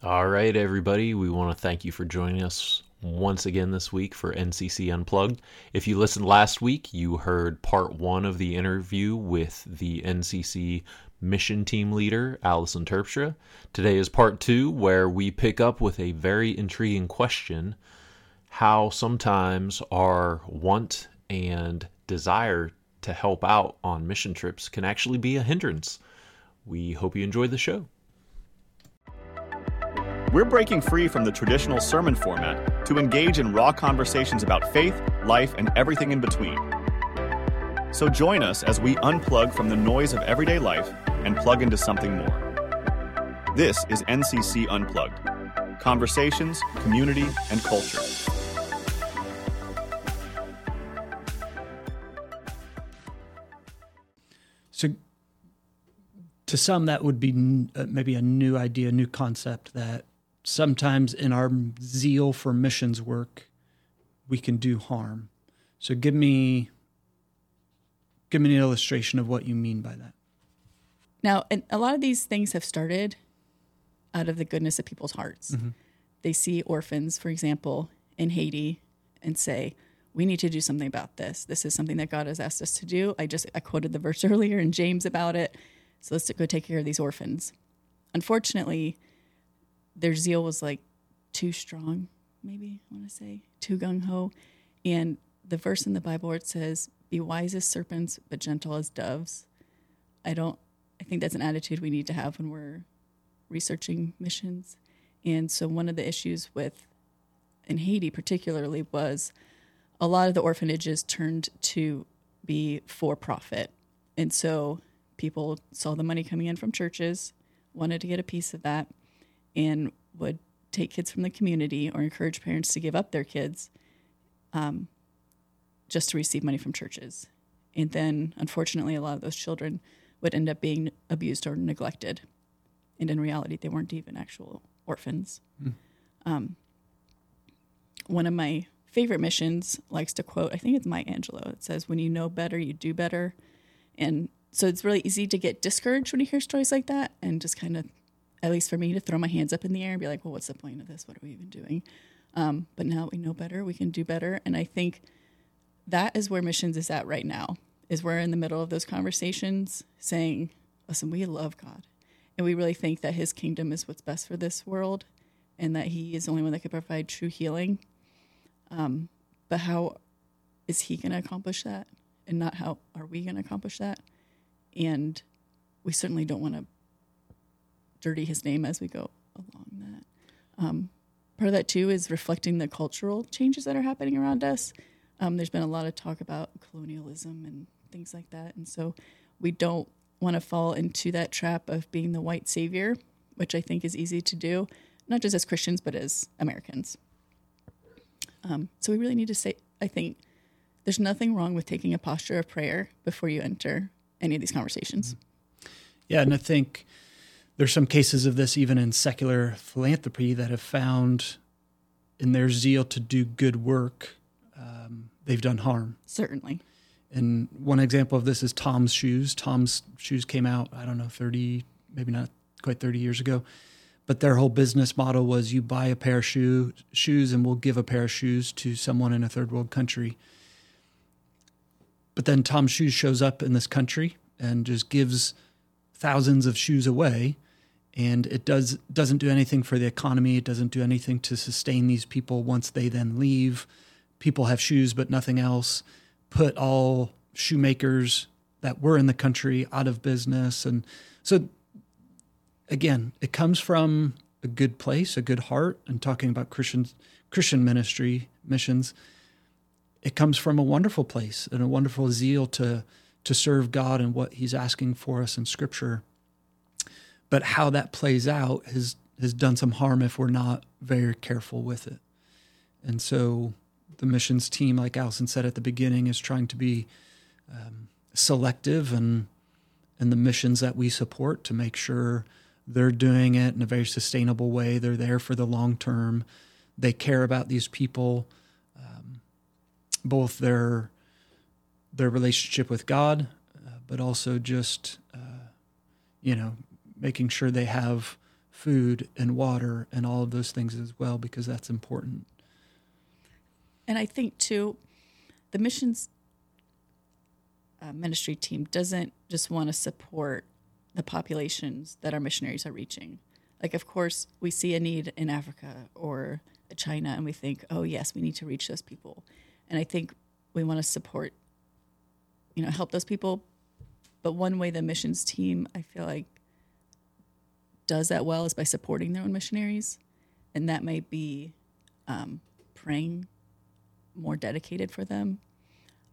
All right, everybody. We want to thank you for joining us once again this week for NCC Unplugged. If you listened last week, you heard part one of the interview with the NCC mission team leader, Allison Terpstra. Today is part two, where we pick up with a very intriguing question how sometimes our want and desire to help out on mission trips can actually be a hindrance. We hope you enjoy the show. We're breaking free from the traditional sermon format to engage in raw conversations about faith, life, and everything in between. So join us as we unplug from the noise of everyday life and plug into something more. This is NCC Unplugged conversations, community, and culture. So, to some, that would be uh, maybe a new idea, new concept that sometimes in our zeal for missions work, we can do harm. So, give me give me an illustration of what you mean by that. Now, and a lot of these things have started out of the goodness of people's hearts. Mm-hmm. They see orphans, for example, in Haiti and say, we need to do something about this. This is something that God has asked us to do. I just I quoted the verse earlier in James about it. So let's go take care of these orphans. Unfortunately, their zeal was like too strong, maybe I want to say, too gung ho. And the verse in the Bible where it says, Be wise as serpents, but gentle as doves. I don't I think that's an attitude we need to have when we're researching missions. And so one of the issues with in Haiti particularly was a lot of the orphanages turned to be for profit. And so people saw the money coming in from churches, wanted to get a piece of that, and would take kids from the community or encourage parents to give up their kids um, just to receive money from churches. And then, unfortunately, a lot of those children would end up being abused or neglected. And in reality, they weren't even actual orphans. Um, one of my favorite missions likes to quote, I think it's Maya Angelou. It says, When you know better, you do better. And so it's really easy to get discouraged when you hear stories like that and just kind of, at least for me, to throw my hands up in the air and be like, Well, what's the point of this? What are we even doing? Um, but now we know better, we can do better. And I think that is where missions is at right now is we're in the middle of those conversations saying listen we love god and we really think that his kingdom is what's best for this world and that he is the only one that can provide true healing um, but how is he going to accomplish that and not how are we going to accomplish that and we certainly don't want to dirty his name as we go along that um, part of that too is reflecting the cultural changes that are happening around us um, there's been a lot of talk about colonialism and things like that. And so we don't want to fall into that trap of being the white savior, which I think is easy to do, not just as Christians, but as Americans. Um, so we really need to say, I think there's nothing wrong with taking a posture of prayer before you enter any of these conversations. Yeah, and I think there's some cases of this even in secular philanthropy that have found in their zeal to do good work, um, they've done harm. Certainly. And one example of this is Tom's Shoes. Tom's Shoes came out, I don't know, 30, maybe not quite 30 years ago. But their whole business model was you buy a pair of shoe, shoes and we'll give a pair of shoes to someone in a third world country. But then Tom's Shoes shows up in this country and just gives thousands of shoes away. And it does doesn't do anything for the economy. It doesn't do anything to sustain these people once they then leave. People have shoes but nothing else put all shoemakers that were in the country out of business. And so, again, it comes from a good place, a good heart, and talking about Christian Christian ministry missions. It comes from a wonderful place and a wonderful zeal to to serve God and what He's asking for us in Scripture. But how that plays out has has done some harm if we're not very careful with it. And so the missions team, like Allison said at the beginning, is trying to be um, selective and and the missions that we support to make sure they're doing it in a very sustainable way. They're there for the long term. They care about these people, um, both their their relationship with God, uh, but also just uh, you know making sure they have food and water and all of those things as well because that's important. And I think too, the missions uh, ministry team doesn't just want to support the populations that our missionaries are reaching. Like, of course, we see a need in Africa or China, and we think, oh yes, we need to reach those people. And I think we want to support, you know, help those people. But one way the missions team, I feel like, does that well is by supporting their own missionaries, and that may be um, praying more dedicated for them,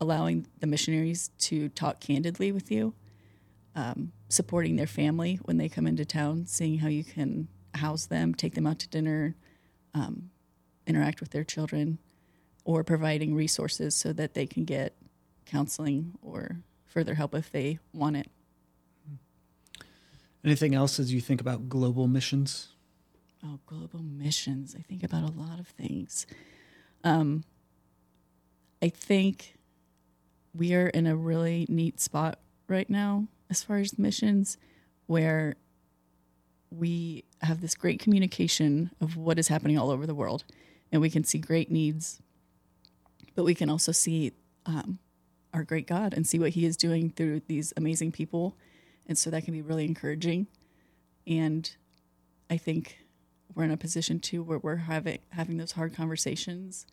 allowing the missionaries to talk candidly with you, um, supporting their family when they come into town, seeing how you can house them, take them out to dinner, um, interact with their children, or providing resources so that they can get counseling or further help if they want it. Anything else as you think about global missions? Oh, global missions. I think about a lot of things. Um, I think we are in a really neat spot right now as far as missions where we have this great communication of what is happening all over the world and we can see great needs but we can also see um, our great god and see what he is doing through these amazing people and so that can be really encouraging and i think we're in a position too where we're having having those hard conversations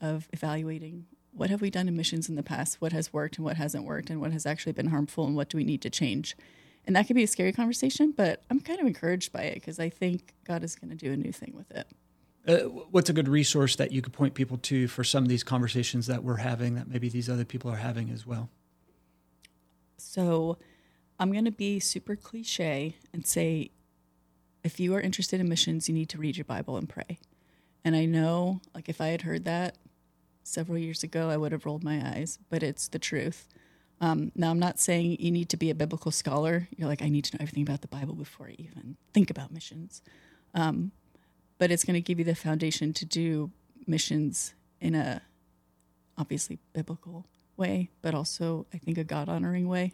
of evaluating what have we done in missions in the past, what has worked and what hasn't worked, and what has actually been harmful, and what do we need to change. And that can be a scary conversation, but I'm kind of encouraged by it because I think God is going to do a new thing with it. Uh, what's a good resource that you could point people to for some of these conversations that we're having that maybe these other people are having as well? So I'm going to be super cliche and say if you are interested in missions, you need to read your Bible and pray. And I know, like, if I had heard that several years ago, I would have rolled my eyes, but it's the truth. Um, now, I'm not saying you need to be a biblical scholar. You're like, I need to know everything about the Bible before I even think about missions. Um, but it's going to give you the foundation to do missions in a obviously biblical way, but also I think a God honoring way.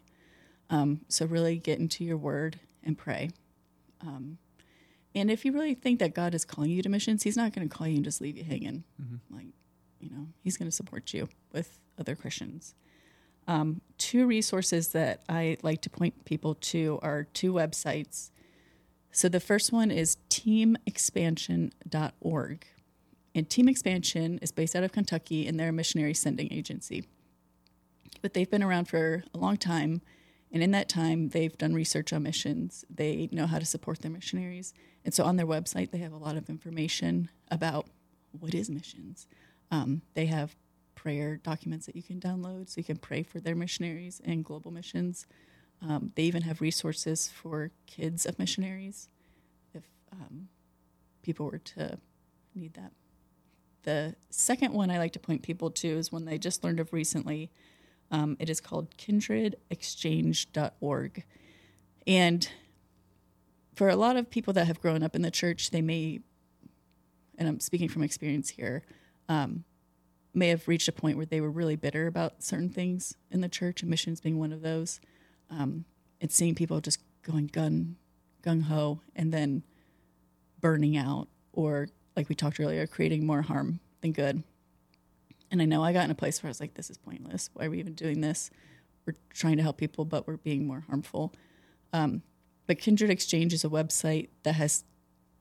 Um, so really get into your word and pray. Um, and if you really think that God is calling you to missions, He's not going to call you and just leave you hanging. Mm-hmm. Like you know, he's going to support you with other Christians. Um, two resources that I like to point people to are two websites. So the first one is teamexpansion.org. And Team Expansion is based out of Kentucky and they're a missionary sending agency. But they've been around for a long time. And in that time, they've done research on missions. They know how to support their missionaries. And so on their website, they have a lot of information about what is missions, um, they have prayer documents that you can download so you can pray for their missionaries and global missions. Um, they even have resources for kids of missionaries if um, people were to need that. The second one I like to point people to is one they just learned of recently. Um, it is called kindredexchange.org. And for a lot of people that have grown up in the church, they may, and I'm speaking from experience here, um, may have reached a point where they were really bitter about certain things in the church, and missions being one of those. Um, and seeing people just going gun gung ho and then burning out, or like we talked earlier, creating more harm than good. And I know I got in a place where I was like, "This is pointless. Why are we even doing this? We're trying to help people, but we're being more harmful." Um, but Kindred Exchange is a website that has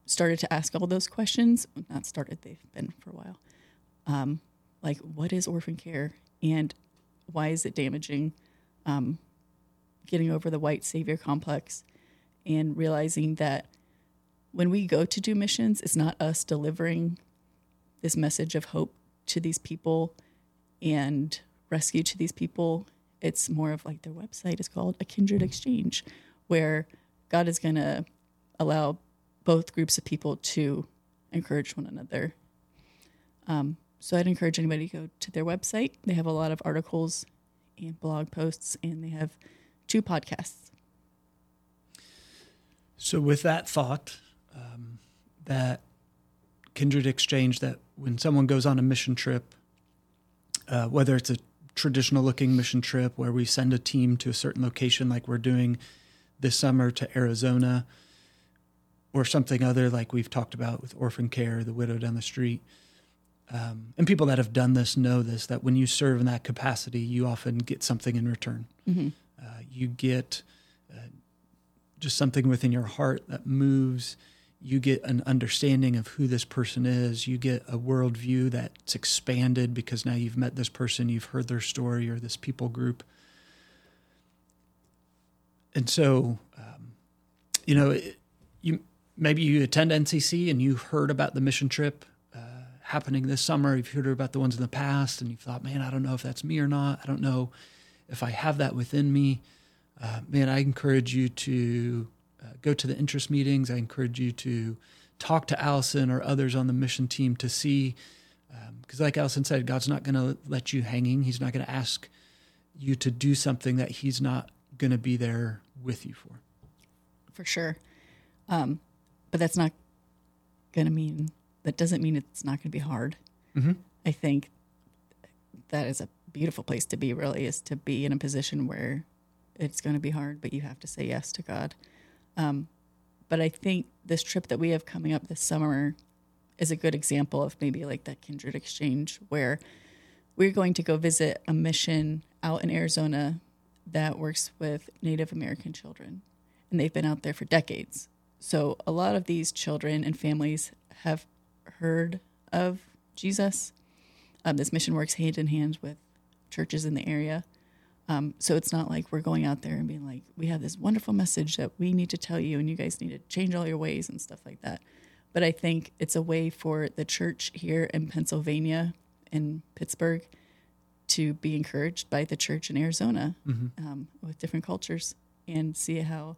started to ask all those questions. Not started; they've been for a while um, like what is orphan care and why is it damaging um, getting over the white savior complex and realizing that when we go to do missions it's not us delivering this message of hope to these people and rescue to these people it's more of like their website is called a kindred exchange where god is going to allow both groups of people to encourage one another um, so I'd encourage anybody to go to their website. They have a lot of articles and blog posts, and they have two podcasts. So, with that thought, um, that kindred exchange, that when someone goes on a mission trip, uh, whether it's a traditional looking mission trip where we send a team to a certain location, like we're doing this summer to Arizona, or something other like we've talked about with orphan care, the widow down the street. Um, and people that have done this know this that when you serve in that capacity, you often get something in return. Mm-hmm. Uh, you get uh, just something within your heart that moves. You get an understanding of who this person is. You get a worldview that's expanded because now you've met this person, you've heard their story or this people group. And so, um, you know, it, you maybe you attend NCC and you heard about the mission trip uh, happening this summer. You've heard about the ones in the past, and you've thought, man, I don't know if that's me or not. I don't know if I have that within me. Uh, man, I encourage you to uh, go to the interest meetings. I encourage you to talk to Allison or others on the mission team to see, because um, like Allison said, God's not going to let you hanging. He's not going to ask you to do something that He's not going to be there with you for. For sure. Um, but that's not going to mean, that doesn't mean it's not going to be hard. Mm-hmm. I think that is a beautiful place to be, really, is to be in a position where it's going to be hard, but you have to say yes to God. Um, but I think this trip that we have coming up this summer is a good example of maybe like that kindred exchange where we're going to go visit a mission out in Arizona that works with Native American children. And they've been out there for decades. So a lot of these children and families have heard of Jesus. Um, this mission works hand in hand with churches in the area. Um, so it's not like we're going out there and being like, we have this wonderful message that we need to tell you, and you guys need to change all your ways and stuff like that. But I think it's a way for the church here in Pennsylvania, in Pittsburgh, to be encouraged by the church in Arizona Mm-hmm. um, with different cultures and see how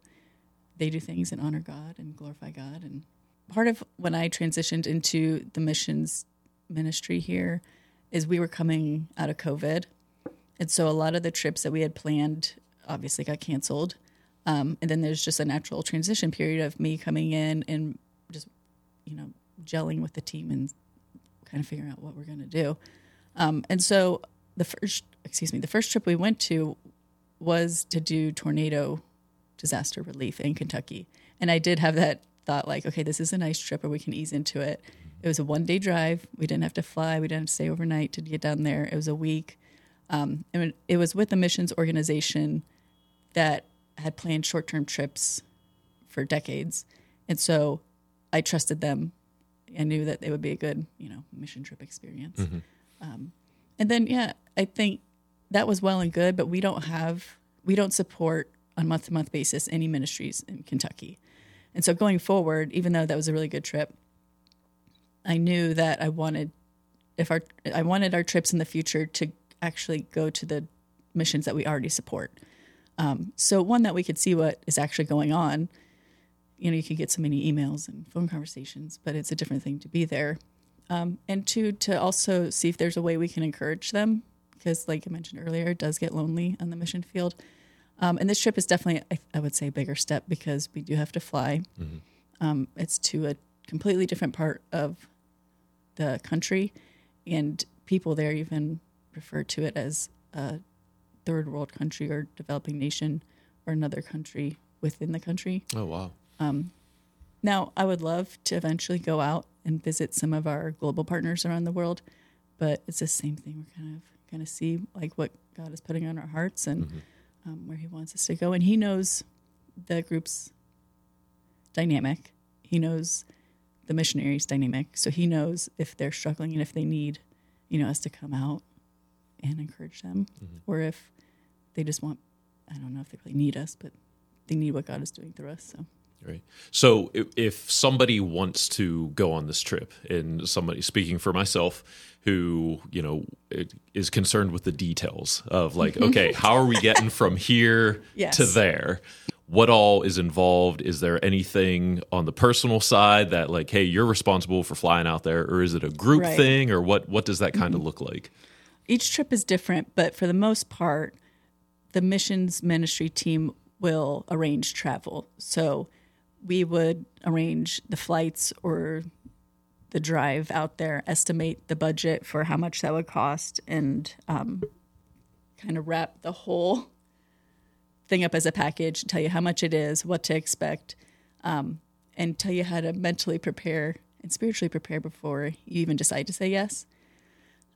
they do things and honor God and glorify God. And part of when I transitioned into the missions ministry here is we were coming out of COVID. And so a lot of the trips that we had planned obviously got canceled. Um, and then there's just a natural transition period of me coming in and just, you know, gelling with the team and kind of figuring out what we're going to do. Um, and so the first, excuse me, the first trip we went to was to do tornado disaster relief in Kentucky. And I did have that thought like, okay, this is a nice trip or we can ease into it. It was a one day drive. We didn't have to fly. We didn't have to stay overnight to get down there. It was a week. Um, and it was with a missions organization that had planned short term trips for decades. And so I trusted them and knew that they would be a good, you know, mission trip experience. Um, and then, yeah, I think that was well and good, but we don't have, we don't support on month to month basis any ministries in Kentucky. And so going forward, even though that was a really good trip, I knew that I wanted, if our, I wanted our trips in the future to actually go to the missions that we already support. Um, so one that we could see what is actually going on. You know, you can get so many emails and phone conversations, but it's a different thing to be there. Um, and two, to also see if there's a way we can encourage them, because like I mentioned earlier, it does get lonely on the mission field. Um, and this trip is definitely, I, I, would say, a bigger step because we do have to fly. Mm-hmm. Um, it's to a completely different part of the country, and people there even refer to it as a third world country or developing nation or another country within the country. Oh wow! Um, now, I would love to eventually go out and visit some of our global partners around the world, but it's the same thing. We're kind of going to see like what God is putting on our hearts and mm-hmm. um, where He wants us to go, and He knows the group's dynamic. He knows the missionaries' dynamic, so He knows if they're struggling and if they need, you know, us to come out and encourage them, mm-hmm. or if they just want. I don't know if they really need us, but they need what God is doing through us. So. Right. So if, if somebody wants to go on this trip, and somebody speaking for myself, who you know is concerned with the details of like, okay, how are we getting from here yes. to there? What all is involved? Is there anything on the personal side that like, hey, you're responsible for flying out there, or is it a group right. thing, or what? What does that kind Mm-hmm. of look like? Each trip is different, but for the most part, the missions ministry team will arrange travel. So we would arrange the flights or the drive out there, estimate the budget for how much that would cost, and um, kind of wrap the whole thing up as a package, tell you how much it is, what to expect. Um, and tell you how to mentally prepare and spiritually prepare before you even decide to say yes.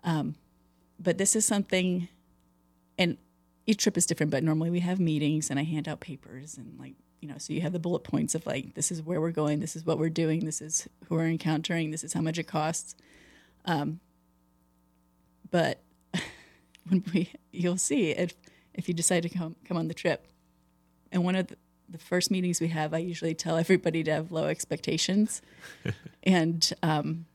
Um, but this is something, and each trip is different, but normally we have meetings and I hand out papers and like, you know, so you have the bullet points of like, this is where we're going, this is what we're doing, this is who we're encountering, this is how much it costs. Um, but when we, you'll see if, if you decide to come, come on the trip. And one of the, the first meetings we have, I usually tell everybody to have low expectations. and, um,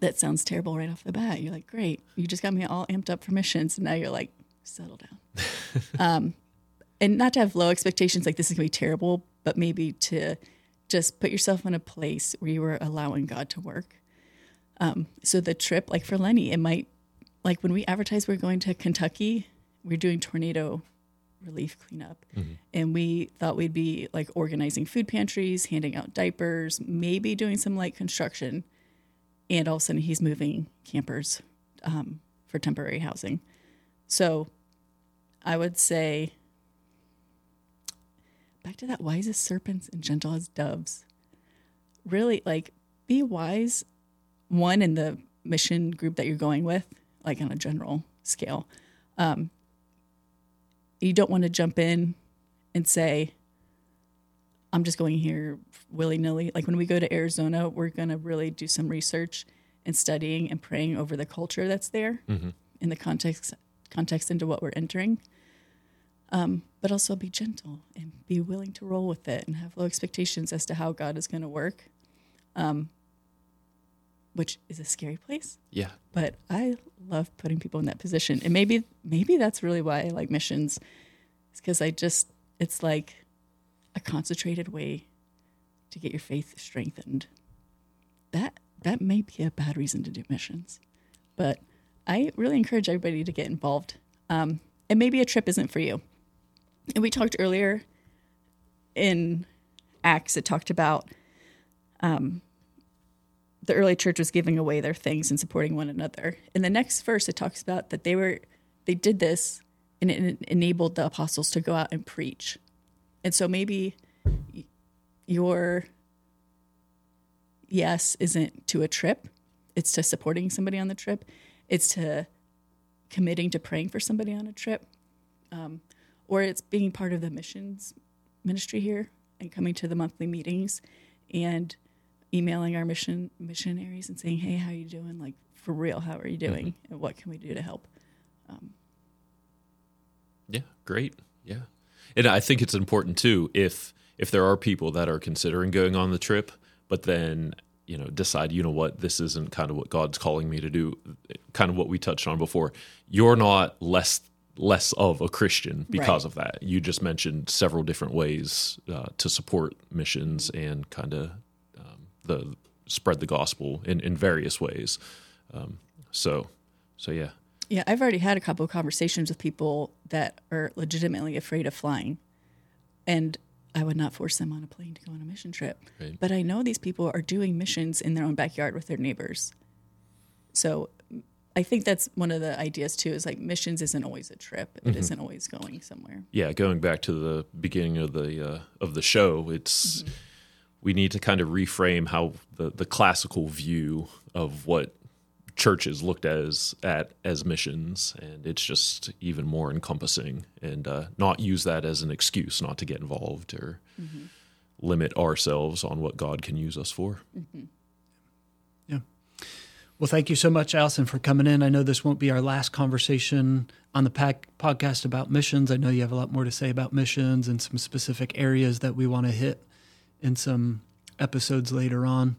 that sounds terrible right off the bat. You're like, great, you just got me all amped up for missions. And now you're like, settle down. um, and not to have low expectations, like this is gonna be terrible, but maybe to just put yourself in a place where you were allowing God to work. Um, so the trip, like for Lenny, it might, like when we advertised we're going to Kentucky, we're doing tornado relief cleanup. And we thought we'd be like organizing food pantries, handing out diapers, maybe doing some light construction. And all of a sudden, he's moving campers um, for temporary housing. So I would say back to that wise as serpents and gentle as doves. Really, like, be wise, one, in the mission group that you're going with, like on a general scale. Um, you don't want to jump in and say, I'm just going here willy nilly. Like when we go to Arizona, we're going to really do some research and studying and praying over the culture that's there in the context context into what we're entering. Um, but also be gentle and be willing to roll with it and have low expectations as to how God is going to work, um, which is a scary place Yeah. but I love putting people in that position. And maybe maybe that's really why I like missions. It's because I just it's like a concentrated way to get your faith strengthened. That that may be a bad reason to do missions, but I really encourage everybody to get involved. Um, and maybe a trip isn't for you. And we talked earlier in Acts. It talked about the early church was giving away their things and supporting one another. In the next verse, it talks about that they were they did this and it enabled the apostles to go out and preach. And so maybe your yes isn't to a trip; it's to supporting somebody on the trip. It's to committing to praying for somebody on a trip, um, or it's being part of the missions ministry here and coming to the monthly meetings and emailing our mission missionaries and saying, "Hey, how are you doing? Like for real, how are you doing? And what can we do to help?" Yeah, great. Yeah. And I think it's important too if if there are people that are considering going on the trip but then, you know, decide, you know what, this isn't kind of what God's calling me to do, kind of what we touched on before. You're not less less of a Christian because Right. of that. You just mentioned several different ways uh, to support missions and kind of um, the spread the gospel in in various ways. Um, so so yeah. Yeah, I've already had a couple of conversations with people that are legitimately afraid of flying. And I would not force them on a plane to go on a mission trip. Right. But I know these people are doing missions in their own backyard with their neighbors. So I think that's one of the ideas too is like missions isn't always a trip. It not always going somewhere. yeah, going back to the beginning of the uh, of the show, it's we need to kind of reframe how the the classical view of what churches looked as at as missions, and it's just even more encompassing, and uh, not use that as an excuse not to get involved or limit ourselves on what God can use us for. Yeah. Well, thank you so much, Allison, for coming in. I know this won't be our last conversation on the pack podcast about missions. I know you have a lot more to say about missions and some specific areas that we want to hit in some episodes later on.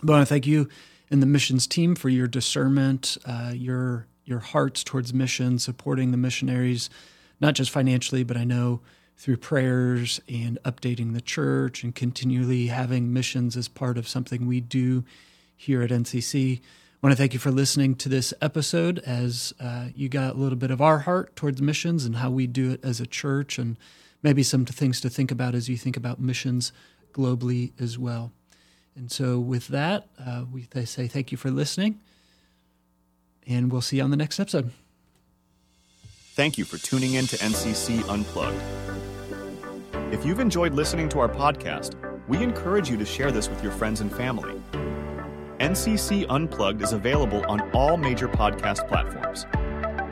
But I want to thank you and the missions team for your discernment, uh, your your hearts towards mission, supporting the missionaries, not just financially, but I know through prayers and updating the church and continually having missions as part of something we do here at NCC. I want to thank you for listening to this episode as uh, you got a little bit of our heart towards missions and how we do it as a church, and maybe some things to think about as you think about missions globally as well. And so, with that, uh, we say thank you for listening, and we'll see you on the next episode. Thank you for tuning in to NCC Unplugged. If you've enjoyed listening to our podcast, we encourage you to share this with your friends and family. NCC Unplugged is available on all major podcast platforms.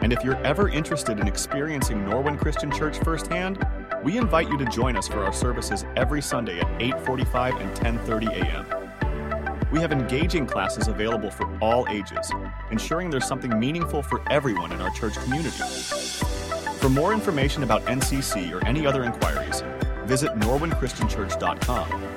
And if you're ever interested in experiencing Norwin Christian Church firsthand, we invite you to join us for our services every Sunday at 8:45 and 10:30 a.m. We have engaging classes available for all ages, ensuring there's something meaningful for everyone in our church community. For more information about NCC or any other inquiries, visit norwinchristianchurch.com.